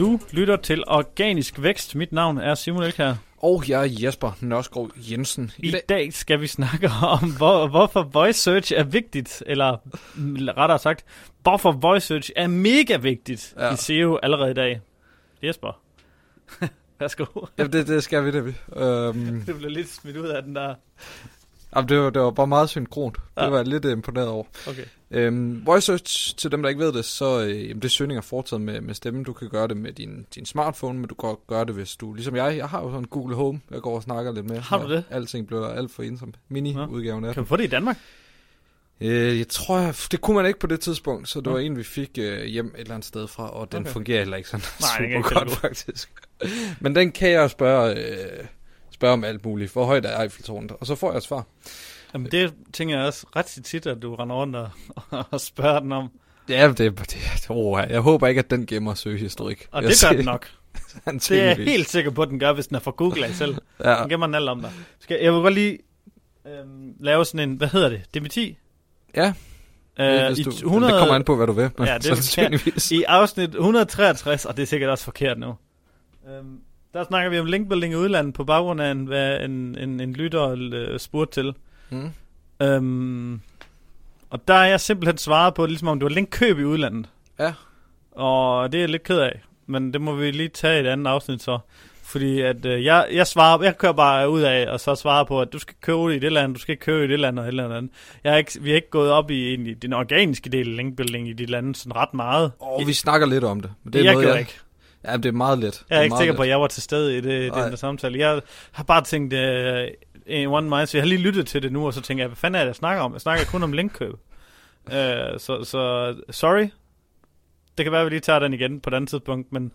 Du lytter til Organisk Vækst. Mit navn er Simon Elkær. Og jeg er Jesper Nørskov Jensen. I dag skal vi snakke om, hvor, hvorfor voice search er vigtigt, eller rettere sagt, hvorfor voice search er mega vigtigt ja. i SEO allerede i dag. Jesper, værsgo. Ja, det, det skal vi, det vi. Um, det blev lidt smidt ud af den der. Jamen, det, var, det var bare meget synkront. Ja. Det var jeg lidt imponeret over. Okay. Øhm, voice search, til dem, der ikke ved det, så øh, jamen, det er søgninger foretaget med, med stemmen. Du kan gøre det med din, din smartphone, men du kan gøre det, hvis du, ligesom jeg, jeg har jo sådan en Google Home, jeg går og snakker lidt med. Har du det? Alting bliver alt for ensom. Mini-udgaven af Kan du få det i Danmark? Øh, jeg tror, jeg, det kunne man ikke på det tidspunkt, så det var en, vi fik øh, hjem et eller andet sted fra, og den okay. fungerer heller ikke sådan Nej, super ikke godt, faktisk. Men den kan jeg spørge, øh, spørge om alt muligt. Hvor højt er Eiffeltårnet? Og så får jeg et svar. Jamen det tænker jeg også ret tit, at du render rundt og, og spørger den om. Ja, det, det, det oh, jeg håber ikke, at den gemmer søgehistorik. Og det gør den nok. det er jeg helt sikker på, at den gør, hvis den er fra Google af selv. ja. Den gemmer den alt om dig. Skal, jeg vil godt lige øhm, lave sådan en, hvad hedder det, DMT? Ja. Øh, du, 100, det kommer an på, hvad du vil. Men ja, det er I afsnit 163, og det er sikkert også forkert nu. Øhm, der snakker vi om linkbuilding i udlandet på baggrund af en, hvad en, en, en lytter uh, spurgte til. Mm. Øhm, og der er jeg simpelthen svaret på, ligesom om du har linkkøb i udlandet. Ja. Og det er jeg lidt ked af. Men det må vi lige tage i et andet afsnit så. Fordi at øh, jeg, jeg svarer, jeg kører bare ud af, og så svarer på, at du skal købe det i det land, du skal købe i det land og et eller andet. Jeg er ikke, vi er ikke gået op i egentlig, den organiske del af linkbuilding i de lande sådan ret meget. Og vi snakker lidt om det. Men det er jeg noget, jeg, ikke. Ja, det er meget let. Jeg er, er ikke sikker på, at jeg var til stede i det, den der samtale. Jeg har bare tænkt, uh, one mind, så jeg har lige lyttet til det nu, og så tænker jeg, hvad fanden er det, jeg snakker om? Jeg snakker kun om linkkøb. uh, så, så, sorry. Det kan være, at vi lige tager den igen på et andet tidspunkt, men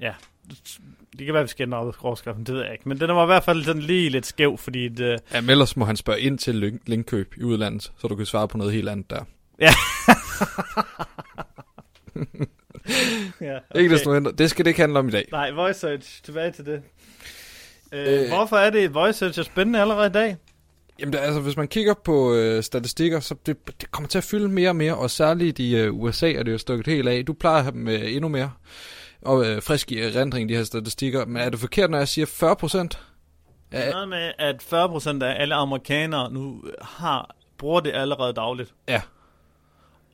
ja, det kan være, at vi skal ændre overskriften, det ved jeg ikke. Men den var i hvert fald sådan lige lidt skæv, fordi... Det. Ja, men ellers må han spørge ind til link- linkkøb i udlandet, så du kan svare på noget helt andet der. Ja. ja okay. Ikke desto mindre. Det skal det ikke handle om i dag. Nej, voice search. Tilbage til det. Øh, øh, hvorfor er det voice search er spændende allerede i dag? Jamen, det, altså, hvis man kigger på øh, statistikker, så det, det kommer til at fylde mere og mere, og særligt i øh, USA er det jo stukket helt af. Du plejer at have dem øh, endnu mere og øh, frisk i rendring, de her statistikker. Men er det forkert, når jeg siger 40 procent? Noget med, at 40 procent af alle amerikanere nu har bruger det allerede dagligt. Ja.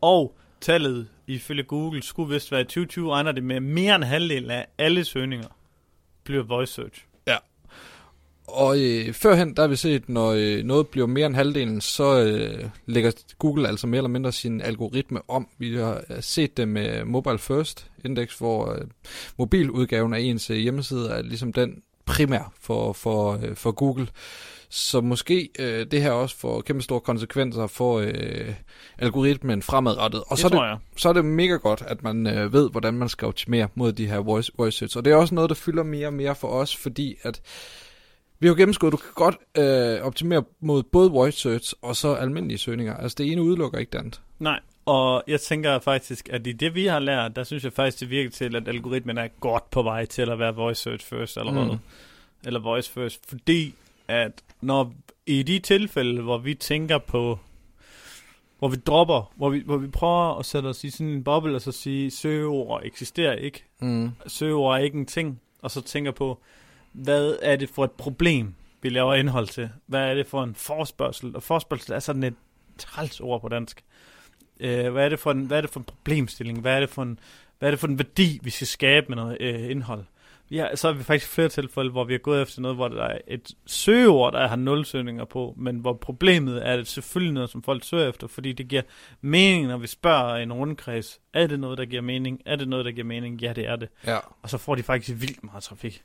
Og tallet ifølge Google skulle vist være i 2020, regner det med mere end halvdelen af alle søgninger bliver voice search. Ja. Og øh, førhen, der har vi set, når øh, noget bliver mere end halvdelen, så øh, lægger Google altså mere eller mindre sin algoritme om. Vi har øh, set det med Mobile First Index, hvor øh, mobiludgaven af ens øh, hjemmeside er ligesom den primær for, for, øh, for Google. Så måske øh, det her også får kæmpe store konsekvenser for øh, algoritmen fremadrettet. Og det så, er det, jeg. så er det mega godt, at man øh, ved, hvordan man skal optimere mod de her voice, voice search. Og det er også noget, der fylder mere og mere for os, fordi at vi har gennemskuddet, du kan godt øh, optimere mod både voice search og så almindelige søgninger. Altså det ene udelukker ikke det andet. Nej, og jeg tænker faktisk, at i det vi har lært, der synes jeg faktisk, det virker til, at algoritmen er godt på vej til at være voice search first allerede. Mm. Eller voice first, fordi at når i de tilfælde, hvor vi tænker på, hvor vi dropper, hvor vi, hvor vi prøver at sætte os i sådan en boble, og så sige, søgeord eksisterer ikke. Mm. Søgeord er ikke en ting. Og så tænker på, hvad er det for et problem, vi laver indhold til? Hvad er det for en forspørgsel? Og forspørgsel er sådan et træls ord på dansk. Øh, hvad, er det for en, hvad er det for en problemstilling? Hvad er det for en, hvad er det for en værdi, vi skal skabe med noget øh, indhold? Ja, så har vi faktisk flere tilfælde, hvor vi har gået efter noget, hvor der er et søgeord, der har nul søgninger på, men hvor problemet er det selvfølgelig noget, som folk søger efter, fordi det giver mening, når vi spørger en rundkreds, er det noget, der giver mening? Er det noget, der giver mening? Ja, det er det. Ja. Og så får de faktisk vildt meget trafik.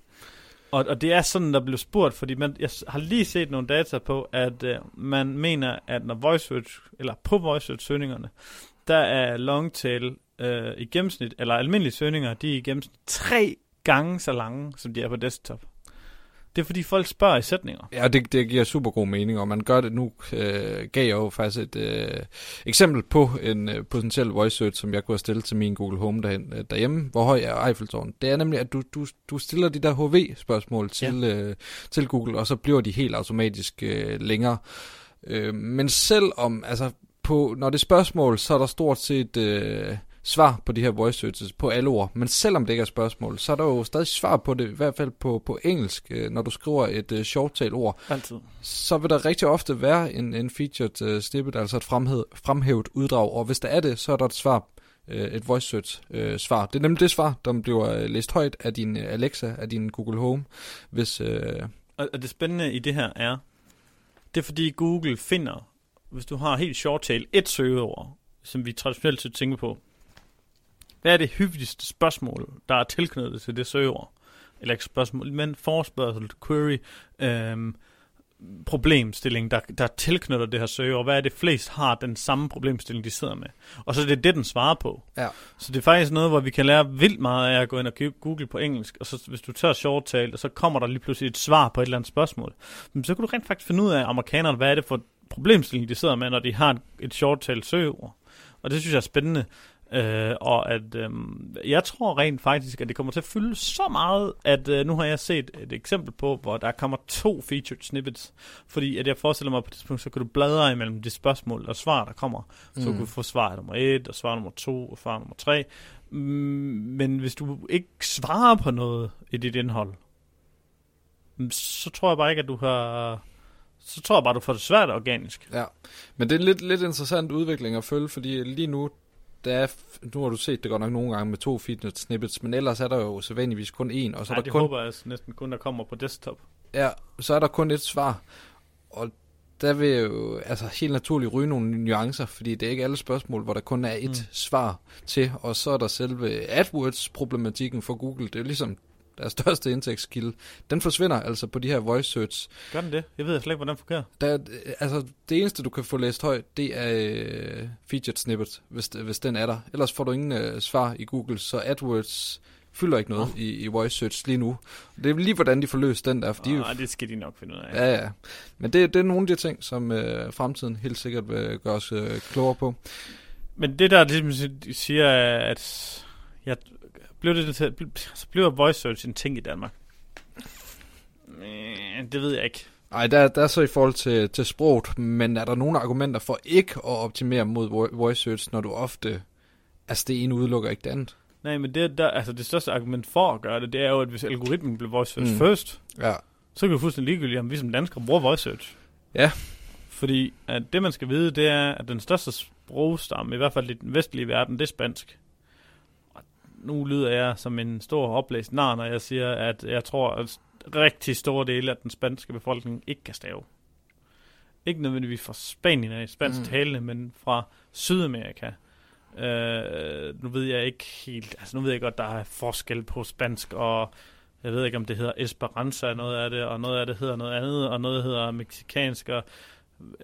Og, og det er sådan, der bliver spurgt, fordi man, jeg har lige set nogle data på, at øh, man mener, at når voice search, eller på voice search søgningerne, der er long tail øh, i gennemsnit, eller almindelige søgninger, de er i gennemsnit tre gange så lange, som de er på desktop. Det er fordi folk spørger i sætninger. Ja, det, det giver super god mening, og man gør det nu. Øh, gav jeg jo faktisk et øh, eksempel på en øh, potentiel voice search, som jeg kunne have stillet til min Google Home derhen, øh, derhjemme. Hvor høj er Eiffeltårnet? Det er nemlig, at du, du, du stiller de der HV-spørgsmål til, ja. øh, til Google, og så bliver de helt automatisk øh, længere. Øh, men selvom, altså, på, når det er spørgsmål, så er der stort set... Øh, svar på de her voice searches på alle ord. Men selvom det ikke er spørgsmål, så er der jo stadig svar på det, i hvert fald på, på engelsk, øh, når du skriver et uh, short tail ord. Altid. Så vil der rigtig ofte være en, en featured uh, snippet, altså et fremhed, fremhævet uddrag, og hvis der er det, så er der et svar øh, et voice search øh, svar. Det er nemlig det svar, der bliver øh, læst højt af din øh, Alexa, af din Google Home, hvis... Øh, og, og det spændende i det her er, det er fordi Google finder, hvis du har helt short tail, et søgeord, som vi traditionelt set tænker på, hvad er det hyppigste spørgsmål, der er tilknyttet til det søgeord? Eller ikke spørgsmål, men forspørgsel, query, øhm, problemstilling, der, der tilknytter det her søgeord. Hvad er det flest har den samme problemstilling, de sidder med? Og så er det det, den svarer på. Ja. Så det er faktisk noget, hvor vi kan lære vildt meget af at gå ind og google på engelsk, og så hvis du tør short tale, så kommer der lige pludselig et svar på et eller andet spørgsmål. Men så kan du rent faktisk finde ud af, amerikanerne, hvad er det for problemstilling, de sidder med, når de har et short tale søgeord. Og det synes jeg er spændende. Øh, og at øh, jeg tror rent faktisk, at det kommer til at fylde så meget, at øh, nu har jeg set et eksempel på, hvor der kommer to featured snippets. Fordi at jeg forestiller mig, at på det tidspunkt, så kan du bladre imellem de spørgsmål og svar, der kommer. Så mm. kan du få svar nummer et, og svar nummer to, og svar nummer tre. Mm, men hvis du ikke svarer på noget i dit indhold, mm, så tror jeg bare ikke, at du har så tror jeg bare, du får det svært organisk. Ja, men det er en lidt, lidt interessant udvikling at følge, fordi lige nu, der er, nu har du set det godt nok nogle gange med to fitness snippets, men ellers er der jo sædvanligvis kun én. Og så Nej, er der det kun, håber jeg næsten kun, der kommer på desktop. Ja, så er der kun et svar. Og der vil jo altså helt naturligt ryge nogle nuancer, fordi det er ikke alle spørgsmål, hvor der kun er et mm. svar til, og så er der selve AdWords-problematikken for Google. Det er jo ligesom deres største indtægtskilde, den forsvinder altså på de her voice search. Gør den det? Jeg ved slet ikke, hvordan den fungerer. Der, altså, det eneste, du kan få læst højt, det er uh, featured snippet, hvis, hvis den er der. Ellers får du ingen uh, svar i Google, så AdWords fylder ikke noget oh. i, i voice search lige nu. Det er lige, hvordan de får løst den der. Fordi oh, det skal de nok finde ud af. Ja, ja. Men det, det er nogle af de ting, som uh, fremtiden helt sikkert vil gøre os uh, klogere på. Men det der ligesom siger, at jeg blev det, så blev voice search en ting i Danmark? Det ved jeg ikke. Nej, der, der er så i forhold til, til sproget, men er der nogle argumenter for ikke at optimere mod voice search, når du ofte, altså det ene udelukker ikke det andet? Nej, men det, der, altså det største argument for at gøre det, det er jo, at hvis algoritmen bliver voice search mm. først, ja. så kan vi fuldstændig ligegyldigt, om vi som danskere bruger voice search. Ja. Fordi at det, man skal vide, det er, at den største sprogstamme, i hvert fald i den vestlige verden, det er spansk nu lyder jeg som en stor oplæst nar, når jeg siger, at jeg tror, at rigtig store dele af den spanske befolkning ikke kan stave. Ikke nødvendigvis fra Spanien af spansk mm. talende, men fra Sydamerika. Uh, nu ved jeg ikke helt, altså nu ved jeg godt, der er forskel på spansk og jeg ved ikke, om det hedder Esperanza, noget af det, og noget af det hedder noget andet, og noget hedder meksikansk, og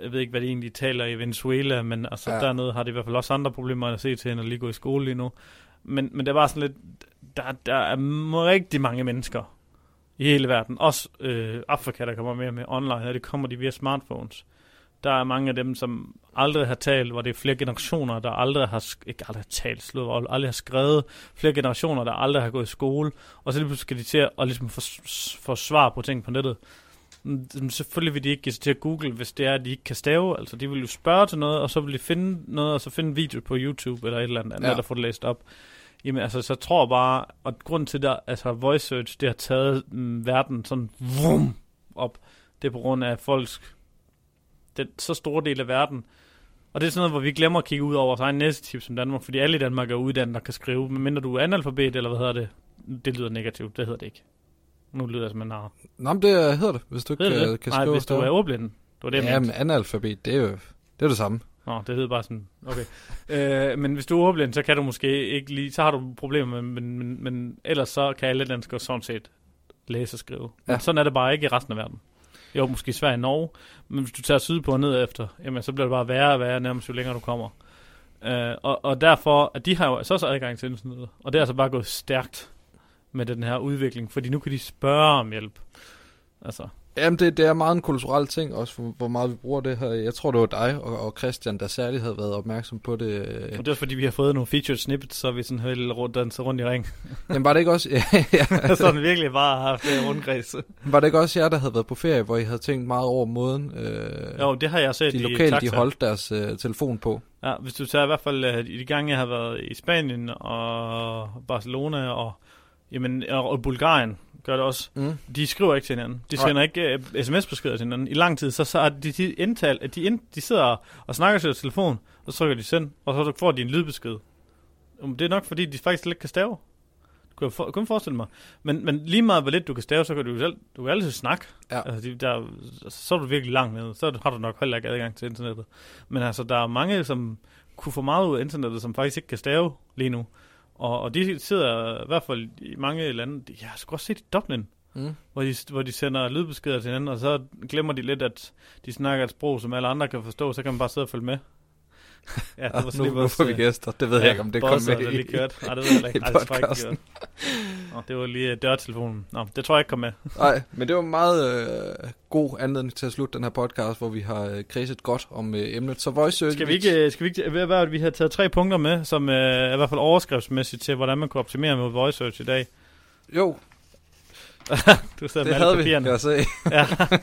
jeg ved ikke, hvad de egentlig taler i Venezuela, men altså ja. dernede har de i hvert fald også andre problemer at se til, end at lige gå i skole lige nu. Men, men det er bare sådan lidt, der, der er rigtig mange mennesker i hele verden, også øh, Afrika, der kommer mere med online, og det kommer de via smartphones. Der er mange af dem, som aldrig har talt, hvor det er flere generationer, der aldrig har, ikke aldrig har talt, slået, aldrig har skrevet, flere generationer, der aldrig har gået i skole, og så lige pludselig skal de til at ligesom få, få svar på ting på nettet. Men selvfølgelig vil de ikke give sig til at google, hvis det er, at de ikke kan stave. Altså, de vil jo spørge til noget, og så vil de finde noget, og så finde en video på YouTube eller et eller andet, ja. der får det læst op. Jamen altså, så tror jeg bare, at grund til, at altså, voice search, det har taget mm, verden sådan vum, op, det er på grund af folks, den så store del af verden. Og det er sådan noget, hvor vi glemmer at kigge ud over vores egen næste tip som Danmark, fordi alle i Danmark er uddannet, der kan skrive, medmindre du er analfabet, eller hvad hedder det? Det lyder negativt, det hedder det ikke. Nu lyder det som en nar. Nå, men det hedder det, hvis du ikke kan, kan skrive. Nej, hvis du er ordblind. Det var det, ja, men analfabet, det er jo det, er det samme. Nå, det hedder bare sådan, okay. øh, men hvis du er ordblind, så kan du måske ikke lige, så har du problemer, med, men, men, men ellers så kan alle danskere sådan set læse og skrive. Men ja. sådan er det bare ikke i resten af verden. Jo, måske Sverige og Norge, men hvis du tager syd på og ned efter, jamen så bliver det bare værre og værre, nærmest jo længere du kommer. Øh, og, og derfor, at de har jo så også adgang til internettet, og det er altså bare gået stærkt med den her udvikling, fordi nu kan de spørge om hjælp. Altså, Jamen, det, det er meget en kulturel ting, også hvor, hvor meget vi bruger det her. Jeg tror, det var dig og, og Christian, der særligt havde været opmærksom på det. Og det er fordi, vi har fået nogle featured snippets, så vi sådan helt rundt, danset rundt i ring. Jamen, var det ikke også... Ja, ja. sådan virkelig bare har haft det rundkreds. Var det ikke også jer, der havde været på ferie, hvor I havde tænkt meget over måden, øh, Jo, det har jeg set de lokale, de holdt deres øh, telefon på? Ja, hvis du tager i hvert fald øh, i de gange, jeg har været i Spanien og Barcelona og, jamen, og Bulgarien, gør det også. Mm. De skriver ikke til hinanden. De Nej. sender ikke uh, sms-beskeder til hinanden. I lang tid, så, så er de, de, indtal, at de, ind, de sidder og snakker til telefon, og så trykker de send, og så får de en lydbesked. Um, Det er nok, fordi de faktisk slet ikke kan stave. Det kunne jeg for, kun forestille mig. Men, men lige meget, hvor lidt du kan stave, så kan du jo selv, du kan altid snakke. Ja. Altså, de, der, så er du virkelig langt nede. Så har du nok heller ikke adgang til internettet. Men altså, der er mange, som kunne få meget ud af internettet, som faktisk ikke kan stave lige nu. Og, og de sidder i hvert fald i mange lande, de- jeg har sgu også set i Dublin, Mm. hvor de, hvor de sender lydbeskeder til hinanden, og så glemmer de lidt, at de snakker et sprog, som alle andre kan forstå, så kan man bare sidde og følge med. ja, det Ah, nu, nu får vi gæster. Det ved jeg ikke, om det kom med i, lige kørt. Nej, det ved jeg ikke. i Ej, det podcasten. det gjorde. Nå, det var lige uh, dørtelefonen. Nå, det tror jeg ikke kom med. Nej, men det var en meget øh, god anledning til at slutte den her podcast, hvor vi har øh, kredset godt om øh, emnet. Så voice search... Skal vi ikke, øh, skal vi ikke hvad, hvad, vi har taget tre punkter med, som øh, er i hvert fald overskriftsmæssigt til, hvordan man kan optimere med voice search i dag. Jo, Du sidder det med havde alle vi, papirerne. jeg se. Ja.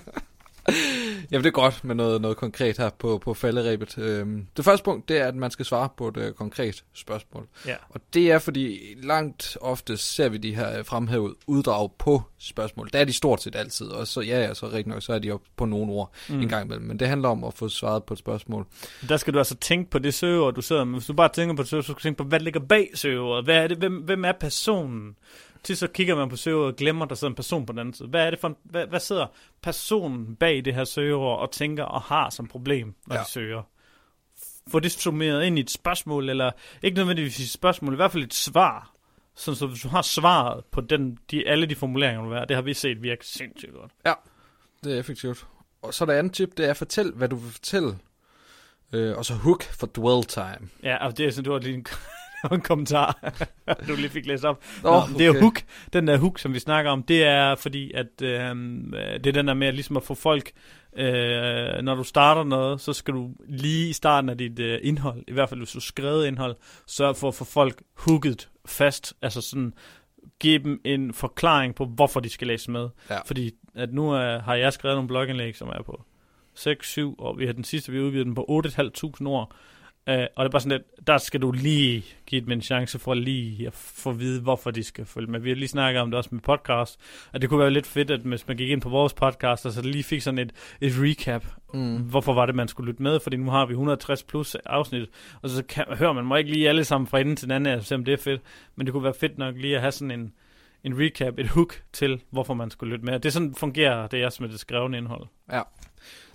Jamen det er godt med noget, noget konkret her på, på falderæbet. Øhm, det første punkt, det er, at man skal svare på et øh, konkret spørgsmål. ja. Og det er, fordi langt ofte ser vi de her øh, fremhævet uddrag på spørgsmål. Der er de stort set altid, og så ja, ja, så rigtig nok, så er de jo på nogle ord mm. en gang imellem. Men det handler om at få svaret på et spørgsmål. Der skal du altså tænke på det søgeord, du sidder med. Hvis du bare tænker på det søgeord, så skal du tænke på, hvad ligger bag søgeordet? Hvad er det? Hvem, hvem er personen? Til så kigger man på søgeordet og glemmer, der sidder en person på den anden side. Hvad er det for en, hvad, hvad sidder personen bag det her søgeord og tænker og har som problem, når ja. Ja. de søger? Få det summeret ind i et spørgsmål, eller ikke nødvendigvis et spørgsmål, i hvert fald et svar. Sådan, så hvis du har svaret på den, de, alle de formuleringer, vil være, det har vi set virke sindssygt godt. Det er effektivt. Og så det andet tip, det er, fortæl, hvad du vil fortælle. Øh, og så hook for dwell time. Ja, og det er sådan, det var lige en, en kommentar, du lige fik læst op. Nå, Nå, Det er okay. hook. Den der hook, som vi snakker om, det er fordi, at øh, det er den der med ligesom at få folk, øh, når du starter noget, så skal du lige i starten af dit øh, indhold, i hvert fald hvis du skrevet indhold, sørge for at få folk hooket fast, altså sådan give dem en forklaring på, hvorfor de skal læse med. Ja. Fordi at nu er, har jeg skrevet nogle blogindlæg, som er på 6-7, og vi har den sidste, vi udgivet den på 8.500 ord. Uh, og det er bare sådan lidt, der skal du lige give dem en chance for lige at få at vide, hvorfor de skal følge med. Vi har lige snakket om det også med podcast, at det kunne være lidt fedt, at hvis man gik ind på vores podcast, og så lige fik sådan et, et recap. Mm. Hvorfor var det, man skulle lytte med? Fordi nu har vi 160 plus afsnit, og så kan, hører man må ikke lige alle sammen fra enden til den anden, altså, selvom det er fedt. Men det kunne være fedt nok lige at have sådan en, en recap, et hook til, hvorfor man skulle lytte med. Det er sådan fungerer det er også med det skrevne indhold. Ja.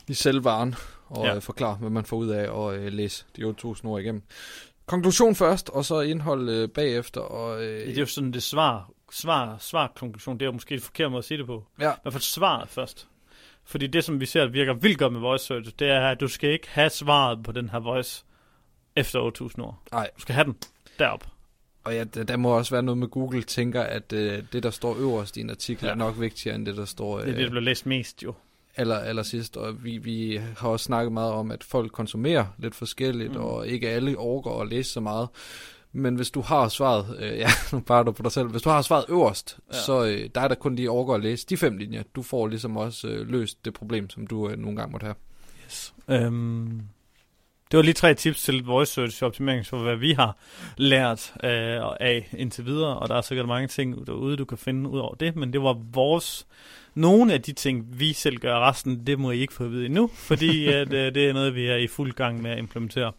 Lige sælge varen og Ja. øh, forklare, hvad man får ud af at øh, læse de 8.000 ord igennem. Konklusion først, og så indhold øh, bagefter. Og, øh, Det er jo sådan det svar, svar, svar konklusion. Det er jo måske et forkert måde at sige det på. ja, hvert fald svaret først. Fordi det, som vi ser virker vildt godt med voice search, det er, at du skal ikke have svaret på den her voice efter 8.000 ord. nej. Du skal have den derop. Og ja, der, der må også være noget med Google tænker, at øh, det, der står øverst i en artikel, Ja. er nok vigtigere end det, der står Det er det, øh, der bliver læst mest jo. Aller, aller sidst. Og vi, vi har også snakket meget om, at folk konsumerer lidt forskelligt, Mm. og ikke alle overgår at læse så meget. Men hvis du har svaret, øh, ja, nu bare du på dig selv, hvis du har svaret øverst, ja. så øh, der er der kun lige overgår at læse de fem linjer. Du får ligesom også øh, løst det problem, som du øh, nogle gange måtte have. Yes. Øhm, det var lige tre tips til voice search optimering, for hvad vi har lært øh, af indtil videre, og der er sikkert mange ting derude, du kan finde ud over det, men det var vores, nogle af de ting, vi selv gør, resten, det må I ikke få at vide endnu, fordi at, øh, det er noget, vi er i fuld gang med at implementere.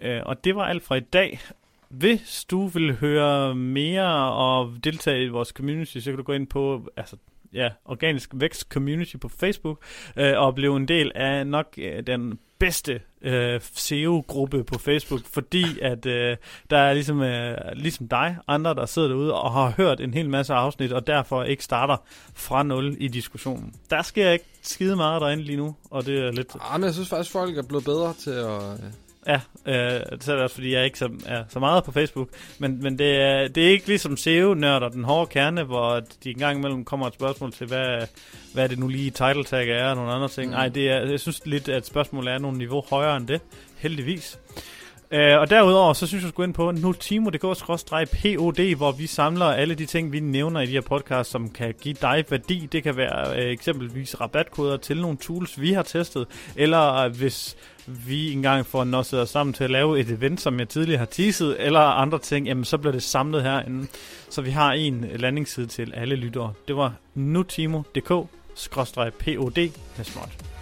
Øh, og det var alt fra i dag. Hvis du vil høre mere og deltage i vores community, så kan du gå ind på altså, ja, Organisk Vækst Community på Facebook øh, og blive en del af nok øh, den bedste øh, SEO-gruppe på Facebook, fordi at øh, der er ligesom, øh, ligesom dig, andre, der sidder derude og har hørt en hel masse afsnit, og derfor ikke starter fra nul i diskussionen. Der sker ikke skide meget derinde lige nu, og det er lidt... Ah, men jeg synes faktisk, folk er blevet bedre til at, øh, Ja, øh, så er det også, fordi jeg ikke så, er så meget på Facebook. Men, men det, er, det er ikke ligesom SEO-nørder, den hårde kerne, hvor de engang imellem kommer et spørgsmål til, hvad, hvad er det nu lige title tag er, og nogle andre ting. Nej, mm. det er, jeg synes lidt, at spørgsmålet er nogle niveau højere end det, heldigvis. Uh, og derudover, så synes jeg, at gå ind på notimo.dk-pod, hvor vi samler alle de ting, vi nævner i de her podcasts, som kan give dig værdi. Det kan være uh, eksempelvis rabatkoder til nogle tools, vi har testet, eller uh, hvis vi engang får nosset os sammen til at lave et event, som jeg tidligere har teaset, eller andre ting, jamen så bliver det samlet herinde. Så vi har en landingsside til alle lyttere. Det var nutimo.dk-pod med småt.